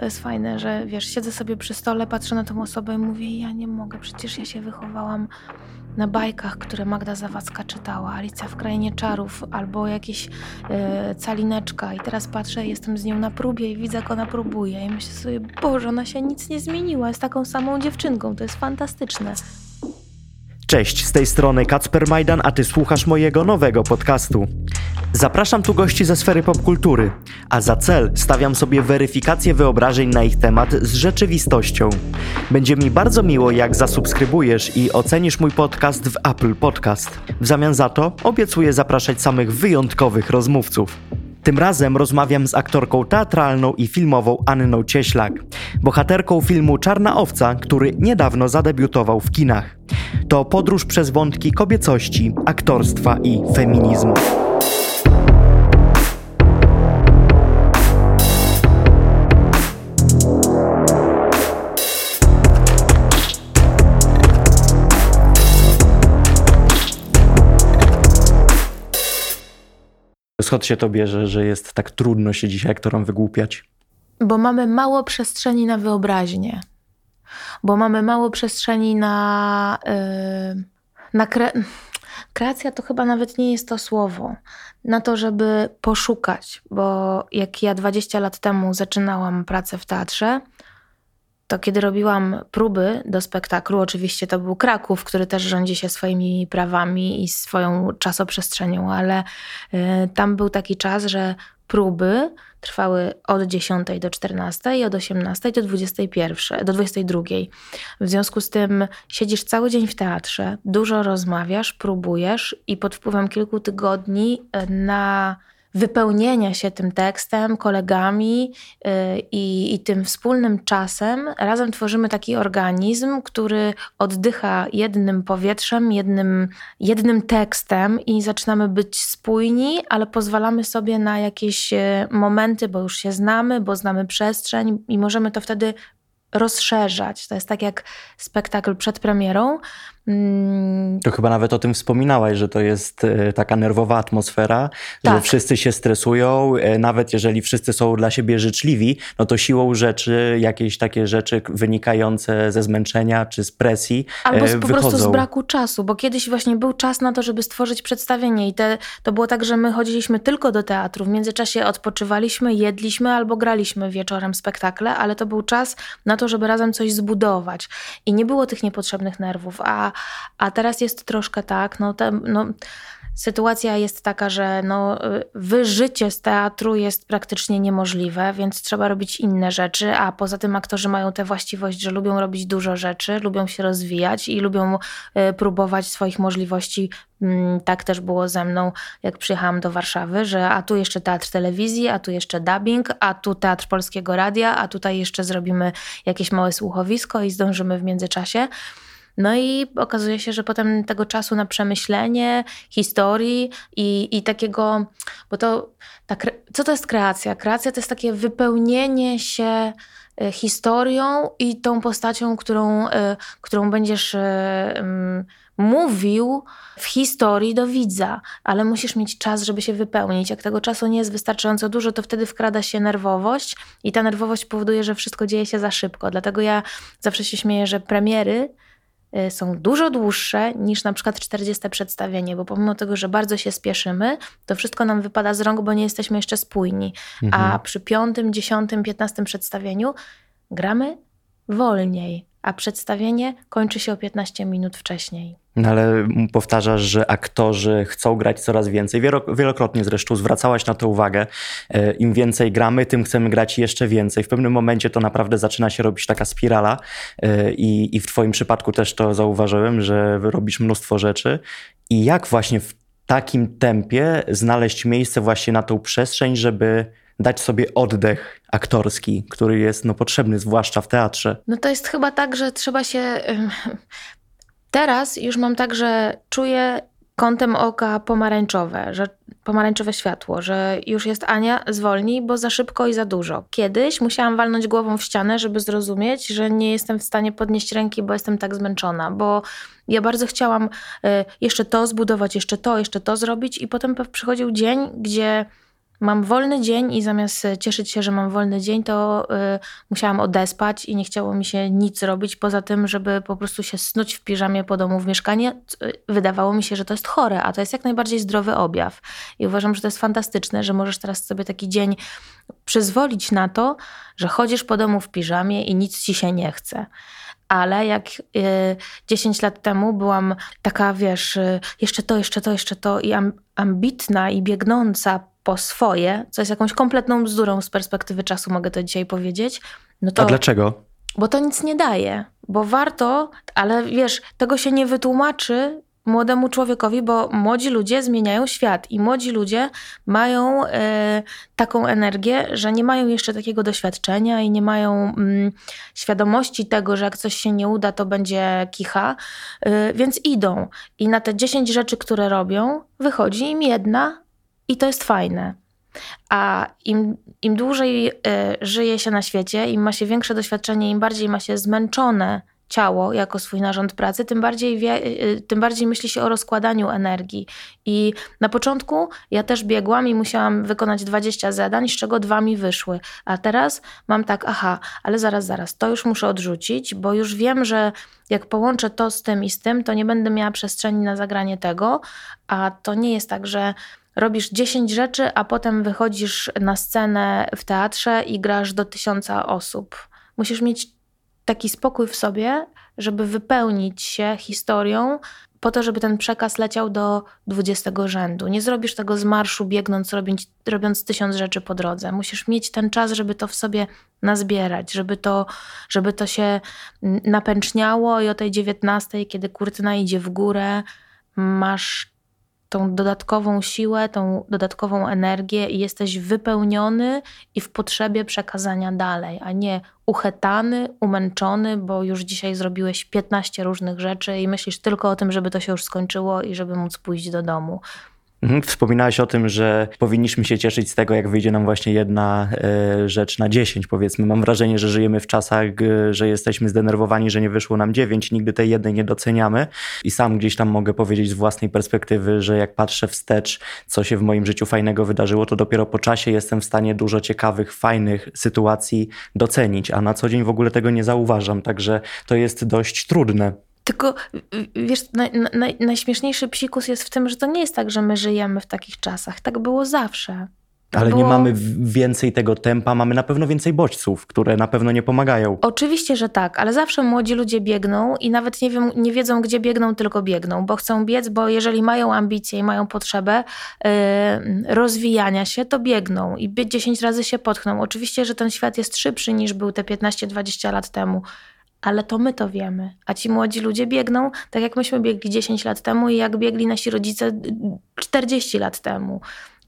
To jest fajne, że wiesz, siedzę sobie przy stole, patrzę na tą osobę i mówię, ja nie mogę, przecież ja się wychowałam na bajkach, które Magda Zawadzka czytała, Alicja w Krainie Czarów albo jakieś e, Calineczka i teraz patrzę, jestem z nią na próbie i widzę, jak ona próbuje i myślę sobie, Boże, ona się nic nie zmieniła, jest taką samą dziewczynką, to jest fantastyczne. Cześć, z tej strony Kacper Majdan, a ty słuchasz mojego nowego podcastu. Zapraszam tu gości ze sfery popkultury, a za cel stawiam sobie weryfikację wyobrażeń na ich temat z rzeczywistością. Będzie mi bardzo miło, jak zasubskrybujesz i ocenisz mój podcast w Apple Podcast. W zamian za to obiecuję zapraszać samych wyjątkowych rozmówców. Tym razem rozmawiam z aktorką teatralną i filmową Anną Cieślak, bohaterką filmu Czarna Owca, który niedawno zadebiutował w kinach. To podróż przez wątki kobiecości, aktorstwa i feminizmu. Skąd się to bierze, że jest tak trudno się dzisiaj aktorom wygłupiać? Bo mamy mało przestrzeni na wyobraźnię. Bo mamy mało przestrzeni na. Yy, na kre... Kreacja to chyba nawet nie jest to słowo. Na to, żeby poszukać. Bo jak ja 20 lat temu zaczynałam pracę w teatrze, to kiedy robiłam próby do spektaklu, oczywiście to był Kraków, który też rządzi się swoimi prawami i swoją czasoprzestrzenią, ale y, tam był taki czas, że próby trwały od 10 do 14 i od 18 do 21, do 22. W związku z tym siedzisz cały dzień w teatrze, dużo rozmawiasz, próbujesz i pod wpływem kilku tygodni y, na wypełnienia się tym tekstem, kolegami yy, i, i tym wspólnym czasem, razem tworzymy taki organizm, który oddycha jednym powietrzem, jednym, jednym tekstem i zaczynamy być spójni, ale pozwalamy sobie na jakieś y, momenty, bo już się znamy, bo znamy przestrzeń i możemy to wtedy rozszerzać. To jest tak jak spektakl przed premierą. Mm. To chyba nawet o tym wspominałaś, że to jest e, taka nerwowa atmosfera, tak. że wszyscy się stresują, e, nawet jeżeli wszyscy są dla siebie życzliwi, no to siłą rzeczy jakieś takie rzeczy wynikające ze zmęczenia czy z presji Albo z, po wychodzą. prostu z braku czasu, bo kiedyś właśnie był czas na to, żeby stworzyć przedstawienie i te, to było tak, że my chodziliśmy tylko do teatru, w międzyczasie odpoczywaliśmy, jedliśmy albo graliśmy wieczorem spektakle, ale to był czas na to, żeby razem coś zbudować i nie było tych niepotrzebnych nerwów, a a teraz jest troszkę tak, no, te, no sytuacja jest taka, że no, wyżycie z teatru jest praktycznie niemożliwe, więc trzeba robić inne rzeczy, a poza tym aktorzy mają tę właściwość, że lubią robić dużo rzeczy, lubią się rozwijać i lubią y, próbować swoich możliwości. Mm, tak też było ze mną, jak przyjechałam do Warszawy, że a tu jeszcze teatr telewizji, a tu jeszcze dubbing, a tu teatr polskiego radia, a tutaj jeszcze zrobimy jakieś małe słuchowisko i zdążymy w międzyczasie. No i okazuje się, że potem tego czasu na przemyślenie historii i, i takiego, bo to, co to jest kreacja? Kreacja to jest takie wypełnienie się e, historią i tą postacią, którą, e, którą będziesz e, mówił w historii do widza, ale musisz mieć czas, żeby się wypełnić. Jak tego czasu nie jest wystarczająco dużo, to wtedy wkrada się nerwowość i ta nerwowość powoduje, że wszystko dzieje się za szybko. Dlatego ja zawsze się śmieję, że premiery są dużo dłuższe niż na przykład 40 przedstawienie, bo pomimo tego, że bardzo się spieszymy, to wszystko nam wypada z rąk, bo nie jesteśmy jeszcze spójni. Mhm. A przy piątym, dziesiątym, piętnastym przedstawieniu gramy wolniej, a przedstawienie kończy się o 15 minut wcześniej. No ale powtarzasz, że aktorzy chcą grać coraz więcej. Wielokrotnie zresztą zwracałaś na to uwagę. E, Im więcej gramy, tym chcemy grać jeszcze więcej. W pewnym momencie to naprawdę zaczyna się robić taka spirala e, i, i w Twoim przypadku też to zauważyłem, że robisz mnóstwo rzeczy. I jak właśnie w takim tempie znaleźć miejsce właśnie na tą przestrzeń, żeby dać sobie oddech aktorski, który jest no, potrzebny, zwłaszcza w teatrze. No to jest chyba tak, że trzeba się. Teraz już mam tak, że czuję kątem oka pomarańczowe, że pomarańczowe światło, że już jest Ania, zwolnij, bo za szybko i za dużo. Kiedyś musiałam walnąć głową w ścianę, żeby zrozumieć, że nie jestem w stanie podnieść ręki, bo jestem tak zmęczona, bo ja bardzo chciałam y, jeszcze to zbudować, jeszcze to, jeszcze to zrobić i potem przychodził dzień, gdzie mam wolny dzień i zamiast cieszyć się, że mam wolny dzień, to y, musiałam odespać i nie chciało mi się nic robić poza tym, żeby po prostu się snuć w piżamie po domu w mieszkanie. Wydawało mi się, że to jest chore, a to jest jak najbardziej zdrowy objaw. I uważam, że to jest fantastyczne, że możesz teraz sobie taki dzień przyzwolić na to, że chodzisz po domu w piżamie i nic ci się nie chce ale jak y, 10 lat temu byłam taka, wiesz, jeszcze to, jeszcze to, jeszcze to i am, ambitna i biegnąca po swoje, co jest jakąś kompletną bzdurą z perspektywy czasu, mogę to dzisiaj powiedzieć. No to, A dlaczego? Bo to nic nie daje, bo warto, ale wiesz, tego się nie wytłumaczy młodemu człowiekowi, bo młodzi ludzie zmieniają świat i młodzi ludzie mają e, taką energię, że nie mają jeszcze takiego doświadczenia i nie mają mm, świadomości tego, że jak coś się nie uda, to będzie kicha, e, więc idą. I na te 10 rzeczy, które robią, wychodzi im jedna i to jest fajne. A im, im dłużej y, żyje się na świecie, im ma się większe doświadczenie, im bardziej ma się zmęczone ciało jako swój narząd pracy, tym bardziej, wie, y, tym bardziej myśli się o rozkładaniu energii. I na początku ja też biegłam i musiałam wykonać 20 zadań, z czego dwa mi wyszły. A teraz mam tak, aha, ale zaraz, zaraz, to już muszę odrzucić, bo już wiem, że jak połączę to z tym i z tym, to nie będę miała przestrzeni na zagranie tego, a to nie jest tak, że robisz 10 rzeczy, a potem wychodzisz na scenę w teatrze i grasz do tysiąca osób. Musisz mieć taki spokój w sobie, żeby wypełnić się historią, po to, żeby ten przekaz leciał do dwudziestego rzędu. Nie zrobisz tego z marszu, biegnąc, robiąc, robiąc tysiąc rzeczy po drodze. Musisz mieć ten czas, żeby to w sobie nazbierać, żeby to, żeby to się napęczniało i o tej dziewiętnastej, kiedy kurtyna idzie w górę, masz tą dodatkową siłę, tą dodatkową energię i jesteś wypełniony i w potrzebie przekazania dalej, a nie uchetany, umęczony, bo już dzisiaj zrobiłeś 15 różnych rzeczy i myślisz tylko o tym, żeby to się już skończyło i żeby móc pójść do domu. Mhm, wspominałeś o tym, że powinniśmy się cieszyć z tego, jak wyjdzie nam właśnie jedna e, rzecz na dziesięć, powiedzmy. Mam wrażenie, że żyjemy w czasach, e, że jesteśmy zdenerwowani, że nie wyszło nam dziewięć, nigdy tej jednej nie doceniamy. I sam gdzieś tam mogę powiedzieć z własnej perspektywy, że jak patrzę wstecz, co się w moim życiu fajnego wydarzyło, to dopiero po czasie jestem w stanie dużo ciekawych, fajnych sytuacji docenić, a na co dzień w ogóle tego nie zauważam. Także to jest dość trudne. Tylko wiesz, naj, naj, najśmieszniejszy psikus jest w tym, że to nie jest tak, że my żyjemy w takich czasach. Tak było zawsze. Tak Ale było... nie mamy więcej tego tempa, mamy na pewno więcej bodźców, które na pewno nie pomagają. Oczywiście, że tak, ale zawsze młodzi ludzie biegną i nawet nie, wiem, nie wiedzą, gdzie biegną, tylko biegną, bo chcą biec, bo jeżeli mają ambicje i mają potrzebę yy, rozwijania się, to biegną i 10 razy się potkną. Oczywiście, że ten świat jest szybszy niż był te 15-20 lat temu ale to my to wiemy. A ci młodzi ludzie biegną tak jak myśmy biegli 10 lat temu i jak biegli nasi rodzice 40 lat temu.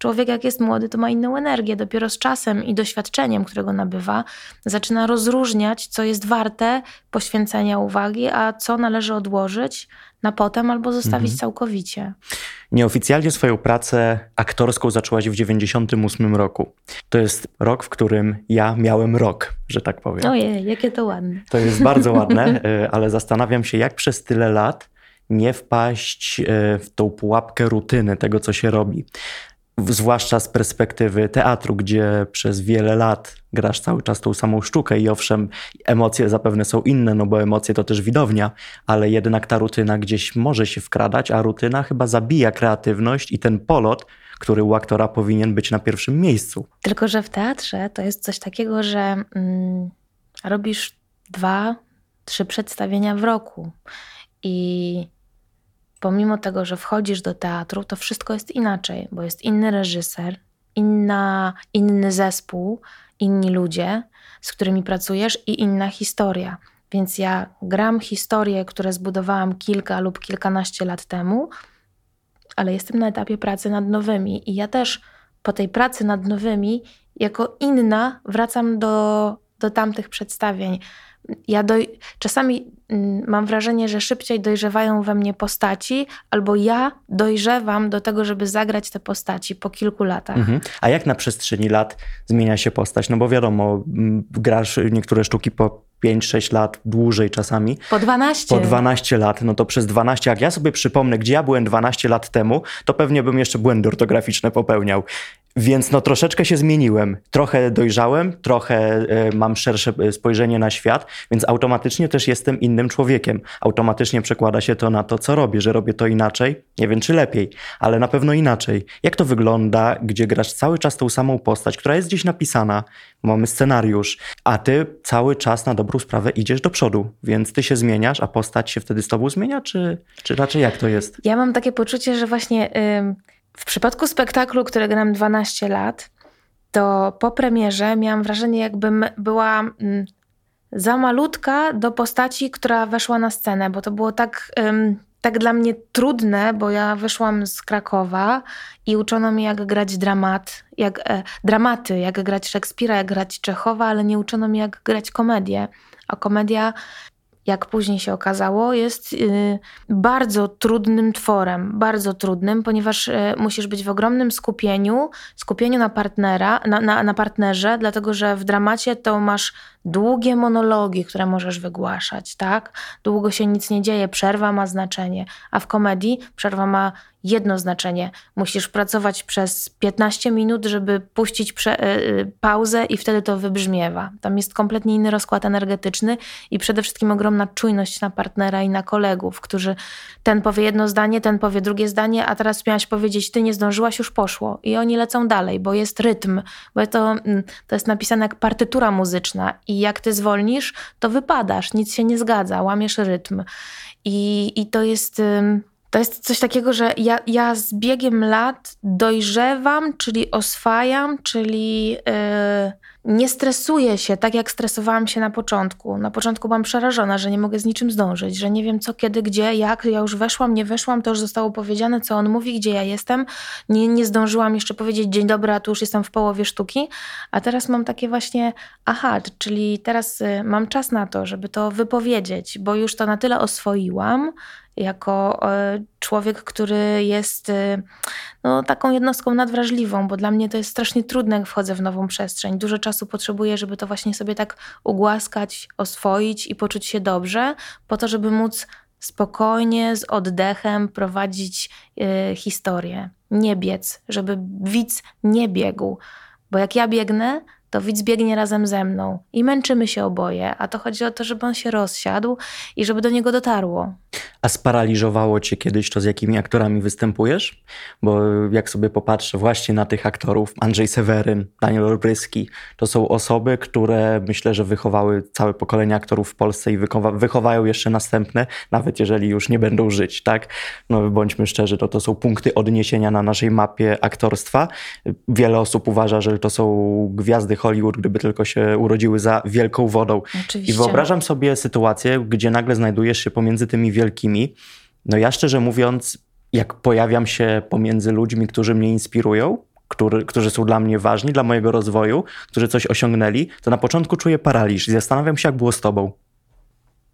Człowiek, jak jest młody, to ma inną energię. Dopiero z czasem i doświadczeniem, którego nabywa, zaczyna rozróżniać, co jest warte poświęcenia uwagi, a co należy odłożyć na potem albo zostawić mhm. całkowicie. Nieoficjalnie swoją pracę aktorską zaczęłaś w 98 roku. To jest rok, w którym ja miałem rok, że tak powiem. Ojej, jakie to ładne. To jest bardzo ładne, e, ale zastanawiam się, jak przez tyle lat nie wpaść e, w tą pułapkę rutyny tego, co się robi zwłaszcza z perspektywy teatru, gdzie przez wiele lat grasz cały czas tą samą sztukę i owszem, emocje zapewne są inne, no bo emocje to też widownia, ale jednak ta rutyna gdzieś może się wkradać, a rutyna chyba zabija kreatywność i ten polot, który u aktora powinien być na pierwszym miejscu. Tylko, że w teatrze to jest coś takiego, że mm, robisz dwa, trzy przedstawienia w roku i pomimo tego, że wchodzisz do teatru, to wszystko jest inaczej, bo jest inny reżyser, inna, inny zespół, inni ludzie, z którymi pracujesz i inna historia. Więc ja gram historie, które zbudowałam kilka lub kilkanaście lat temu, ale jestem na etapie pracy nad nowymi. I ja też po tej pracy nad nowymi, jako inna, wracam do, do tamtych przedstawień ja doj... czasami mm, mam wrażenie, że szybciej dojrzewają we mnie postaci, albo ja dojrzewam do tego, żeby zagrać te postaci po kilku latach. Mhm. A jak na przestrzeni lat zmienia się postać? No bo wiadomo, grasz niektóre sztuki po 5-6 lat, dłużej czasami. Po 12. Po 12 lat, no to przez 12, jak ja sobie przypomnę, gdzie ja byłem 12 lat temu, to pewnie bym jeszcze błędy ortograficzne popełniał. Więc no troszeczkę się zmieniłem. Trochę dojrzałem, trochę e, mam szersze e, spojrzenie na świat, więc automatycznie też jestem innym człowiekiem. Automatycznie przekłada się to na to, co robię, że robię to inaczej. Nie wiem, czy lepiej, ale na pewno inaczej. Jak to wygląda, gdzie grasz cały czas tą samą postać, która jest gdzieś napisana, mamy scenariusz, a ty cały czas na dobrą sprawę idziesz do przodu, więc ty się zmieniasz, a postać się wtedy z tobą zmienia, czy, czy raczej jak to jest? Ja mam takie poczucie, że właśnie w przypadku spektaklu, który gram 12 lat, to po premierze miałam wrażenie, jakbym była mm, za malutka do postaci, która weszła na scenę, bo to było tak, tak dla mnie trudne, bo ja wyszłam z Krakowa i uczono mnie, jak grać dramat, jak, e, dramaty, jak grać Szekspira, jak grać Czechowa, ale nie uczono mnie, jak grać komedię. A komedia jak później się okazało, jest y, bardzo trudnym tworem, bardzo trudnym, ponieważ y, musisz być w ogromnym skupieniu, skupieniu na partnera, na, na, na partnerze, dlatego że w dramacie to masz długie monologi, które możesz wygłaszać, tak? Długo się nic nie dzieje, przerwa ma znaczenie, a w komedii przerwa ma jedno znaczenie. Musisz pracować przez 15 minut, żeby puścić prze, yy, pauzę i wtedy to wybrzmiewa. Tam jest kompletnie inny rozkład energetyczny i przede wszystkim ogromna czujność na partnera i na kolegów, którzy ten powie jedno zdanie, ten powie drugie zdanie, a teraz miałaś powiedzieć, ty nie zdążyłaś, już poszło. I oni lecą dalej, bo jest rytm, bo to, mm, to jest napisane jak partytura muzyczna i jak ty zwolnisz, to wypadasz, nic się nie zgadza, łamiesz rytm. I, i to jest to jest coś takiego, że ja, ja z biegiem lat dojrzewam, czyli oswajam, czyli yy, nie stresuję się tak, jak stresowałam się na początku. Na początku byłam przerażona, że nie mogę z niczym zdążyć, że nie wiem co, kiedy, gdzie, jak. Ja już weszłam, nie weszłam, to już zostało powiedziane, co on mówi, gdzie ja jestem. Nie, nie zdążyłam jeszcze powiedzieć dzień dobry, a tu już jestem w połowie sztuki. A teraz mam takie właśnie, aha, czyli teraz y, mam czas na to, żeby to wypowiedzieć, bo już to na tyle oswoiłam, jako e, człowiek, który jest e, no, taką jednostką nadwrażliwą, bo dla mnie to jest strasznie trudne, jak wchodzę w nową przestrzeń. Dużo czasu potrzebuję, żeby to właśnie sobie tak ugłaskać, oswoić i poczuć się dobrze, po to, żeby móc spokojnie, z oddechem prowadzić y, historię. Nie biec, żeby widz nie biegł. Bo jak ja biegnę, to widz biegnie razem ze mną i męczymy się oboje, a to chodzi o to, żeby on się rozsiadł i żeby do niego dotarło. A sparaliżowało cię kiedyś to, z jakimi aktorami występujesz? Bo jak sobie popatrzę właśnie na tych aktorów, Andrzej Seweryn, Daniel Olbryski, to są osoby, które myślę, że wychowały całe pokolenie aktorów w Polsce i wychowa wychowają jeszcze następne, nawet jeżeli już nie będą żyć, tak? No bądźmy szczerzy, to to są punkty odniesienia na naszej mapie aktorstwa. Wiele osób uważa, że to są gwiazdy Hollywood, gdyby tylko się urodziły za wielką wodą. Oczywiście. I wyobrażam sobie sytuację, gdzie nagle znajdujesz się pomiędzy tymi wielkimi. No ja szczerze mówiąc, jak pojawiam się pomiędzy ludźmi, którzy mnie inspirują, który, którzy są dla mnie ważni, dla mojego rozwoju, którzy coś osiągnęli, to na początku czuję paraliż i zastanawiam się, jak było z tobą.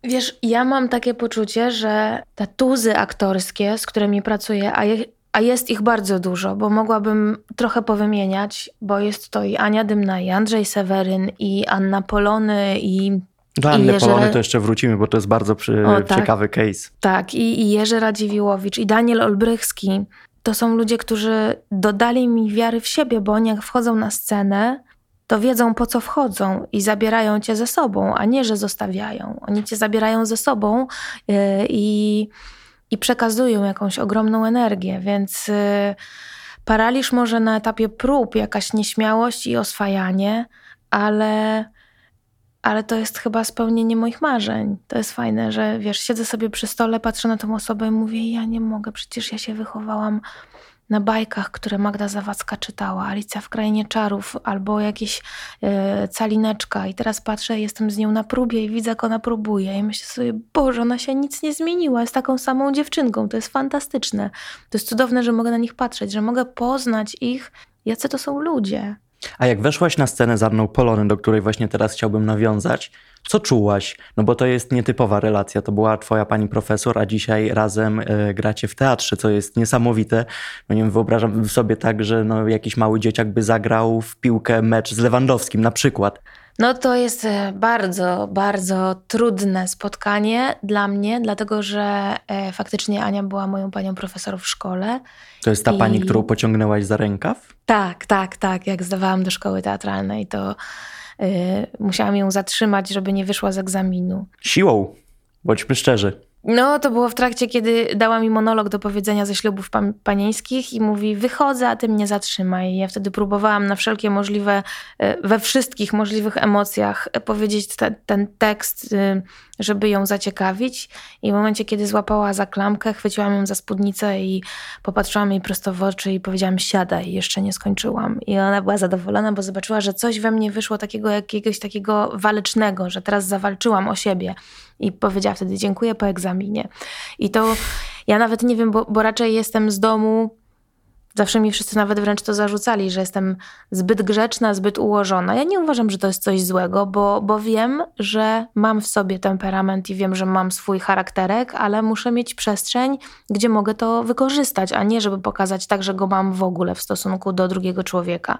Wiesz, ja mam takie poczucie, że te tuzy aktorskie, z którymi pracuję, a a jest ich bardzo dużo, bo mogłabym trochę powymieniać, bo jest to i Ania Dymna, i Andrzej Seweryn, i Anna Polony, i do Anny Jerzy... Polony to jeszcze wrócimy, bo to jest bardzo przy... o, tak. ciekawy case. Tak, i, i Jerzy Radziwiłowicz, i Daniel Olbrychski. To są ludzie, którzy dodali mi wiary w siebie, bo oni jak wchodzą na scenę, to wiedzą po co wchodzą i zabierają cię ze sobą, a nie, że zostawiają. Oni cię zabierają ze sobą yy, i i przekazują jakąś ogromną energię, więc y, paraliż może na etapie prób, jakaś nieśmiałość i oswajanie, ale, ale to jest chyba spełnienie moich marzeń. To jest fajne, że wiesz, siedzę sobie przy stole, patrzę na tą osobę i mówię, ja nie mogę, przecież ja się wychowałam na bajkach, które Magda Zawadzka czytała, Alicja w Krainie Czarów albo jakieś e, Calineczka i teraz patrzę, jestem z nią na próbie i widzę, jak ona próbuje i myślę sobie, Boże, ona się nic nie zmieniła, jest taką samą dziewczynką, to jest fantastyczne. To jest cudowne, że mogę na nich patrzeć, że mogę poznać ich, jacy to są ludzie. A jak weszłaś na scenę z Arną Polony, do której właśnie teraz chciałbym nawiązać, co czułaś? No bo to jest nietypowa relacja. To była twoja pani profesor, a dzisiaj razem e, gracie w teatrze, co jest niesamowite. No nie wiem, wyobrażam sobie tak, że no, jakiś mały dzieciak by zagrał w piłkę mecz z Lewandowskim na przykład. No to jest e, bardzo, bardzo trudne spotkanie dla mnie, dlatego że e, faktycznie Ania była moją panią profesor w szkole. To jest ta I- pani, którą pociągnęłaś za rękaw? Tak, tak, tak. Jak zdawałam do szkoły teatralnej, to y, musiałam ją zatrzymać, żeby nie wyszła z egzaminu. Siłą, bądźmy szczerzy. No, to było w trakcie, kiedy dała mi monolog do powiedzenia ze ślubów pan- panieńskich i mówi, wychodzę, a ty mnie zatrzymaj. I ja wtedy próbowałam na wszelkie możliwe, e, we wszystkich możliwych emocjach powiedzieć te, ten tekst, y, żeby ją zaciekawić. I w momencie, kiedy złapała za klamkę, chwyciłam ją za spódnicę i popatrzyłam jej prosto w oczy i powiedziałam, siadaj, jeszcze nie skończyłam. I ona była zadowolona, bo zobaczyła, że coś we mnie wyszło takiego jakiegoś takiego walecznego, że teraz zawalczyłam o siebie. I powiedziała wtedy dziękuję po egzaminie. I to ja nawet nie wiem, bo, bo raczej jestem z domu. Zawsze mi wszyscy nawet wręcz to zarzucali, że jestem zbyt grzeczna, zbyt ułożona. Ja nie uważam, że to jest coś złego, bo, bo wiem, że mam w sobie temperament i wiem, że mam swój charakterek, ale muszę mieć przestrzeń, gdzie mogę to wykorzystać, a nie żeby pokazać tak, że go mam w ogóle w stosunku do drugiego człowieka.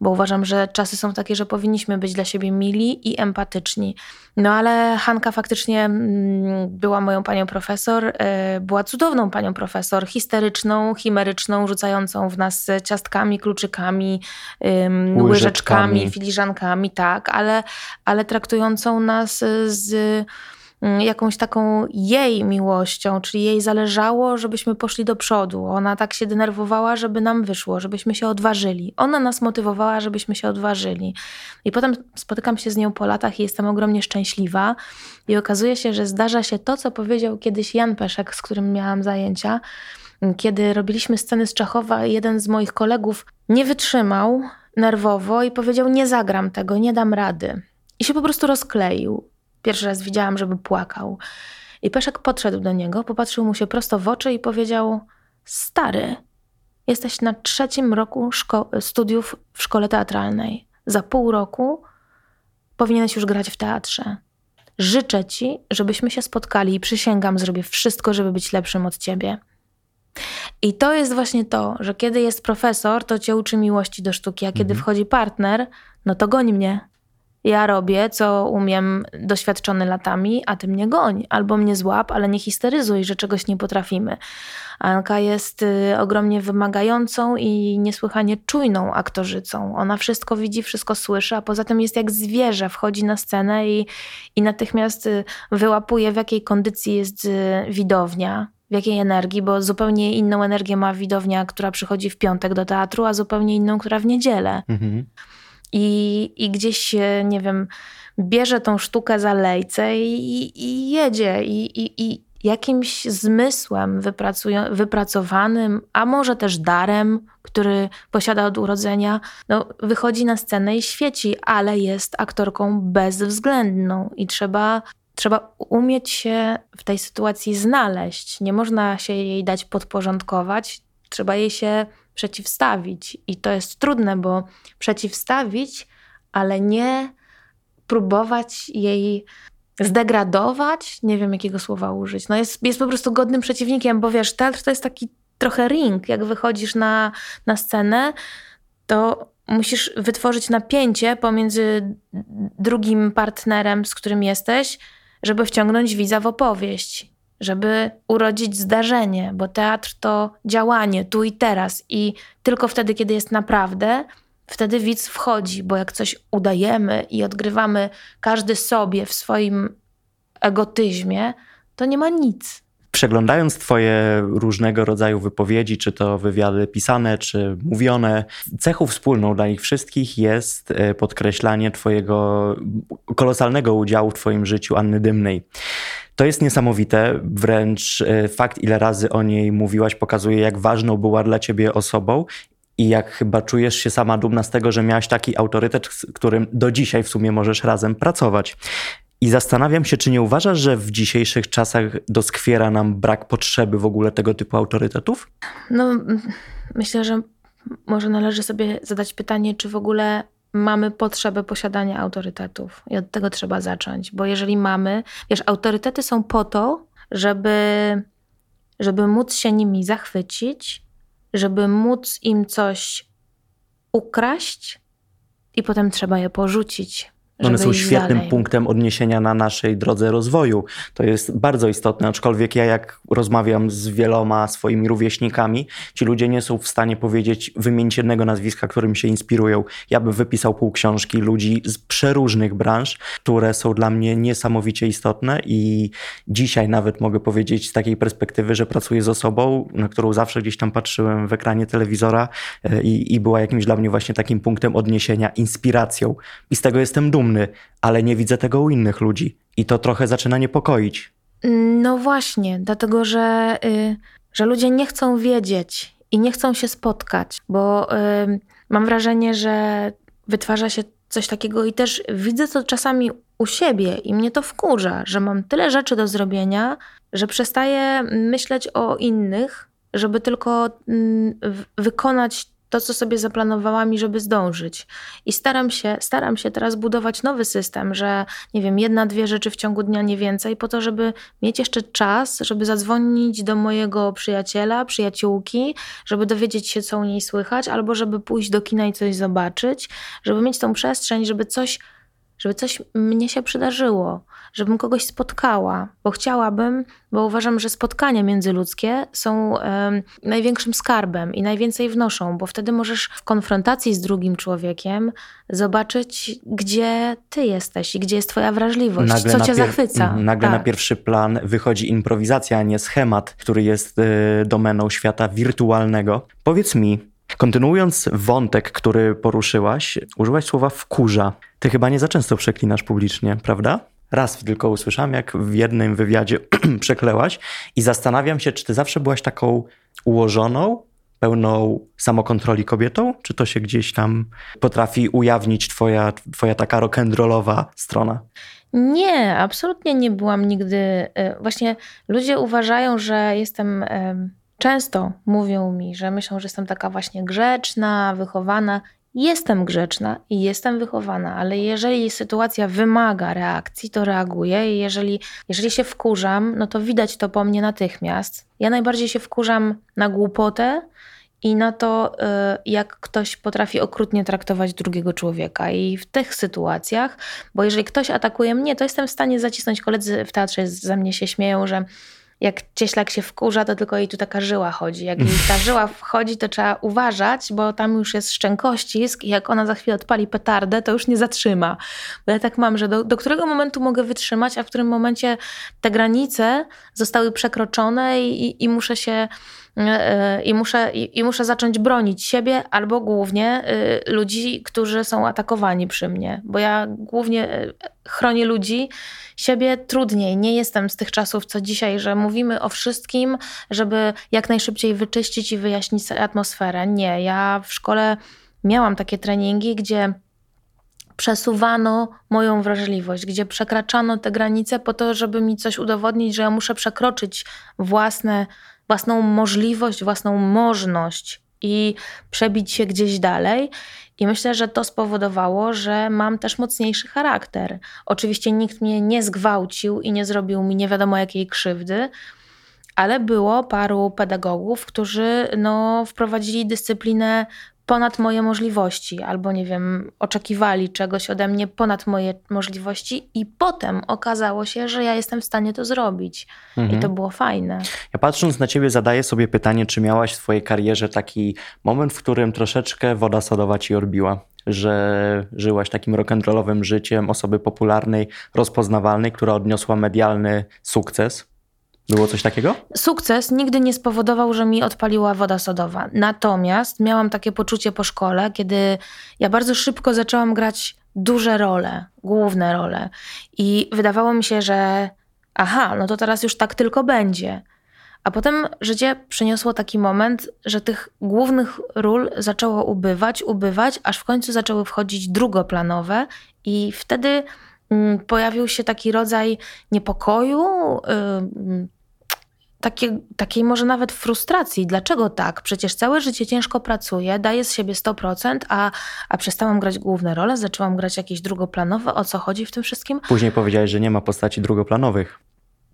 Bo uważam, że czasy są takie, że powinniśmy być dla siebie mili i empatyczni. No ale Hanka faktycznie mm, była moją panią profesor, e, była cudowną panią profesor, histeryczną, chimeryczną, rzucającą w nas ciastkami, kluczykami, ym, Łyżeczkami. łyżeczkami, filiżankami, tak, ale, ale traktującą nas z mm, jakąś taką jej miłością, czyli jej zależało, żebyśmy poszli do przodu. Ona tak się denerwowała, żeby nam wyszło, żebyśmy się odważyli. Ona nas motywowała, żebyśmy się odważyli. I potem spotykam się z nią po latach i jestem ogromnie szczęśliwa. I okazuje się, że zdarza się to, co powiedział kiedyś Jan Peszek, z którym miałam zajęcia. Kiedy robiliśmy sceny z Czechowa, jeden z moich kolegów nie wytrzymał nerwowo i powiedział: Nie zagram tego, nie dam rady. I się po prostu rozkleił. Pierwszy raz widziałam, żeby płakał. I Peszek podszedł do niego, popatrzył mu się prosto w oczy i powiedział: Stary, jesteś na trzecim roku szko- studiów w szkole teatralnej. Za pół roku powinieneś już grać w teatrze. Życzę ci, żebyśmy się spotkali i przysięgam, zrobię wszystko, żeby być lepszym od ciebie. I to jest właśnie to, że kiedy jest profesor, to cię uczy miłości do sztuki, a kiedy Mhm. wchodzi partner, no to goni mnie. Ja robię, co umiem, doświadczony latami, a ty mnie goń. Albo mnie złap, ale nie histeryzuj, że czegoś nie potrafimy. Anka jest y, ogromnie wymagającą i niesłychanie czujną aktorzycą. Ona wszystko widzi, wszystko słyszy, a poza tym jest jak zwierzę. Wchodzi na scenę i, i natychmiast y, wyłapuje, w jakiej kondycji jest y, widownia, w jakiej energii, bo zupełnie inną energię ma widownia, która przychodzi w piątek do teatru, a zupełnie inną, która w niedzielę. Mhm. I, i gdzieś się, nie wiem, bierze tą sztukę za lejce i, i jedzie. I, i, I jakimś zmysłem wypracowanym, a może też darem, który posiada od urodzenia, no, wychodzi na scenę i świeci, ale jest aktorką bezwzględną i trzeba. Trzeba umieć się w tej sytuacji znaleźć. Nie można się jej dać podporządkować, trzeba jej się przeciwstawić. I to jest trudne, bo przeciwstawić, ale nie próbować jej zdegradować. Nie wiem, jakiego słowa użyć. No jest, jest po prostu godnym przeciwnikiem, bo wiesz, teatr to jest taki trochę ring. Jak wychodzisz na, na scenę, to musisz wytworzyć napięcie pomiędzy drugim partnerem, z którym jesteś, żeby wciągnąć widza w opowieść, żeby urodzić zdarzenie, bo teatr to działanie tu i teraz i tylko wtedy, kiedy jest naprawdę, wtedy widz wchodzi, bo jak coś udajemy i odgrywamy każdy sobie w swoim egotyzmie, to nie ma nic. Przeglądając Twoje różnego rodzaju wypowiedzi, czy to wywiady pisane, czy mówione, cechą wspólną dla nich wszystkich jest e, podkreślanie Twojego kolosalnego udziału w Twoim życiu Anny Dymnej. To jest niesamowite, wręcz e, fakt, ile razy o niej mówiłaś, pokazuje, jak ważną była dla Ciebie osobą i jak chyba czujesz się sama dumna z tego, że miałaś taki autorytet, z którym do dzisiaj w sumie możesz razem pracować. I zastanawiam się, czy nie uważasz, że w dzisiejszych czasach doskwiera nam brak potrzeby w ogóle tego typu autorytetów? No, myślę, że może należy sobie zadać pytanie, czy w ogóle mamy potrzebę posiadania autorytetów. I od tego trzeba zacząć, bo jeżeli mamy, wiesz, autorytety są po to, żeby, żeby móc się nimi zachwycić, żeby móc im coś ukraść i potem trzeba je porzucić. One są świetnym dalej. punktem odniesienia na naszej drodze rozwoju. To jest bardzo istotne, aczkolwiek ja jak rozmawiam z wieloma swoimi rówieśnikami, ci ludzie nie są w stanie powiedzieć, wymienić jednego nazwiska, którym się inspirują. Ja bym wypisał pół książki ludzi z przeróżnych branż, które są dla mnie niesamowicie istotne i dzisiaj nawet mogę powiedzieć z takiej perspektywy, że pracuję z osobą, na którą zawsze gdzieś tam patrzyłem w ekranie telewizora e, i, i była jakimś dla mnie właśnie takim punktem odniesienia, inspiracją. I z tego jestem dumny, ale nie widzę tego u innych ludzi. I to trochę zaczyna niepokoić. No właśnie, dlatego że, y, że ludzie nie chcą wiedzieć i nie chcą się spotkać, bo y, mam wrażenie, że wytwarza się coś takiego i też widzę to czasami u siebie i mnie to wkurza, że mam tyle rzeczy do zrobienia, że przestaję myśleć o innych, żeby tylko w- wykonać to, co sobie zaplanowałam i żeby zdążyć. I staram się, staram się teraz budować nowy system, że nie wiem, jedna, dwie rzeczy w ciągu dnia, nie więcej, po to, żeby mieć jeszcze czas, żeby zadzwonić do mojego przyjaciela, przyjaciółki, żeby dowiedzieć się, co u niej słychać, albo żeby pójść do kina i coś zobaczyć, żeby mieć tą przestrzeń, żeby coś, żeby coś mnie się przydarzyło, żebym kogoś spotkała, bo chciałabym, bo uważam, że spotkania międzyludzkie są em, największym skarbem i najwięcej wnoszą, bo wtedy możesz w konfrontacji z drugim człowiekiem zobaczyć, gdzie ty jesteś i gdzie jest twoja wrażliwość, co na cię zachwyca. Mhm, Nagle na Tak. pierwszy plan wychodzi improwizacja, a nie schemat, który jest y, domeną świata wirtualnego. Powiedz mi, kontynuując wątek, który poruszyłaś, użyłaś słowa wkurza. Ty chyba nie za często przeklinasz publicznie, prawda? Raz tylko usłyszałem, jak w jednym wywiadzie przeklełaś i zastanawiam się, czy ty zawsze byłaś taką ułożoną, pełną samokontroli kobietą, czy to się gdzieś tam potrafi ujawnić twoja, twoja taka rock'n'rollowa strona? Nie, absolutnie nie byłam nigdy. e, Właśnie ludzie uważają, że jestem. Często mówią mi, że myślą, że jestem taka właśnie grzeczna, wychowana. Jestem grzeczna i jestem wychowana, ale jeżeli sytuacja wymaga reakcji, to reaguję. I jeżeli, jeżeli się wkurzam, no to widać to po mnie natychmiast. Ja najbardziej się wkurzam na głupotę i na to, y, jak ktoś potrafi okrutnie traktować drugiego człowieka. I w tych sytuacjach, bo jeżeli ktoś atakuje mnie, to jestem w stanie zacisnąć. Koledzy w teatrze ze mnie się śmieją, że jak cieślak się wkurza, to tylko jej tu taka żyła chodzi. Jak jej ta żyła wchodzi, to trzeba uważać, bo tam już jest szczękościsk i jak ona za chwilę odpali petardę, to już nie zatrzyma. Bo ja tak mam, że do, do którego momentu mogę wytrzymać, a w którym momencie te granice zostały przekroczone i, i, i muszę się i muszę, i, i muszę zacząć bronić siebie albo głównie y, ludzi, którzy są atakowani przy mnie, bo ja głównie y, chronię ludzi, siebie trudniej. Nie jestem z tych czasów, co dzisiaj, że mówimy o wszystkim, żeby jak najszybciej wyczyścić i wyjaśnić atmosferę. Nie, ja w szkole miałam takie treningi, gdzie przesuwano moją wrażliwość, gdzie przekraczano te granice po to, żeby mi coś udowodnić, że ja muszę przekroczyć własne, własną możliwość, własną możność i przebić się gdzieś dalej. I myślę, że to spowodowało, że mam też mocniejszy charakter. Oczywiście nikt mnie nie zgwałcił i nie zrobił mi nie wiadomo jakiej krzywdy, ale było paru pedagogów, którzy no, wprowadzili dyscyplinę ponad moje możliwości, albo nie wiem, oczekiwali czegoś ode mnie ponad moje możliwości, i potem okazało się, że ja jestem w stanie to zrobić. Mhm. I to było fajne. Ja patrząc na ciebie zadaję sobie pytanie, czy miałaś w swojej karierze taki moment, w którym troszeczkę woda sodowa ci odbiła? Że żyłaś takim rock'n'rollowym życiem osoby popularnej, rozpoznawalnej, która odniosła medialny sukces? Było coś takiego? Sukces nigdy nie spowodował, że mi odpaliła woda sodowa. Natomiast miałam takie poczucie po szkole, kiedy ja bardzo szybko zaczęłam grać duże role, główne role. I wydawało mi się, że aha, no to teraz już tak tylko będzie. A potem życie przyniosło taki moment, że tych głównych ról zaczęło ubywać, ubywać, aż w końcu zaczęły wchodzić drugoplanowe, i wtedy mm, pojawił się taki rodzaj niepokoju, y, takie, takiej może nawet frustracji. Dlaczego tak? Przecież całe życie ciężko pracuję, daję z siebie 100%, a, a przestałam grać główne role, zaczęłam grać jakieś drugoplanowe. O co chodzi w tym wszystkim? Później powiedziałeś, że nie ma postaci drugoplanowych.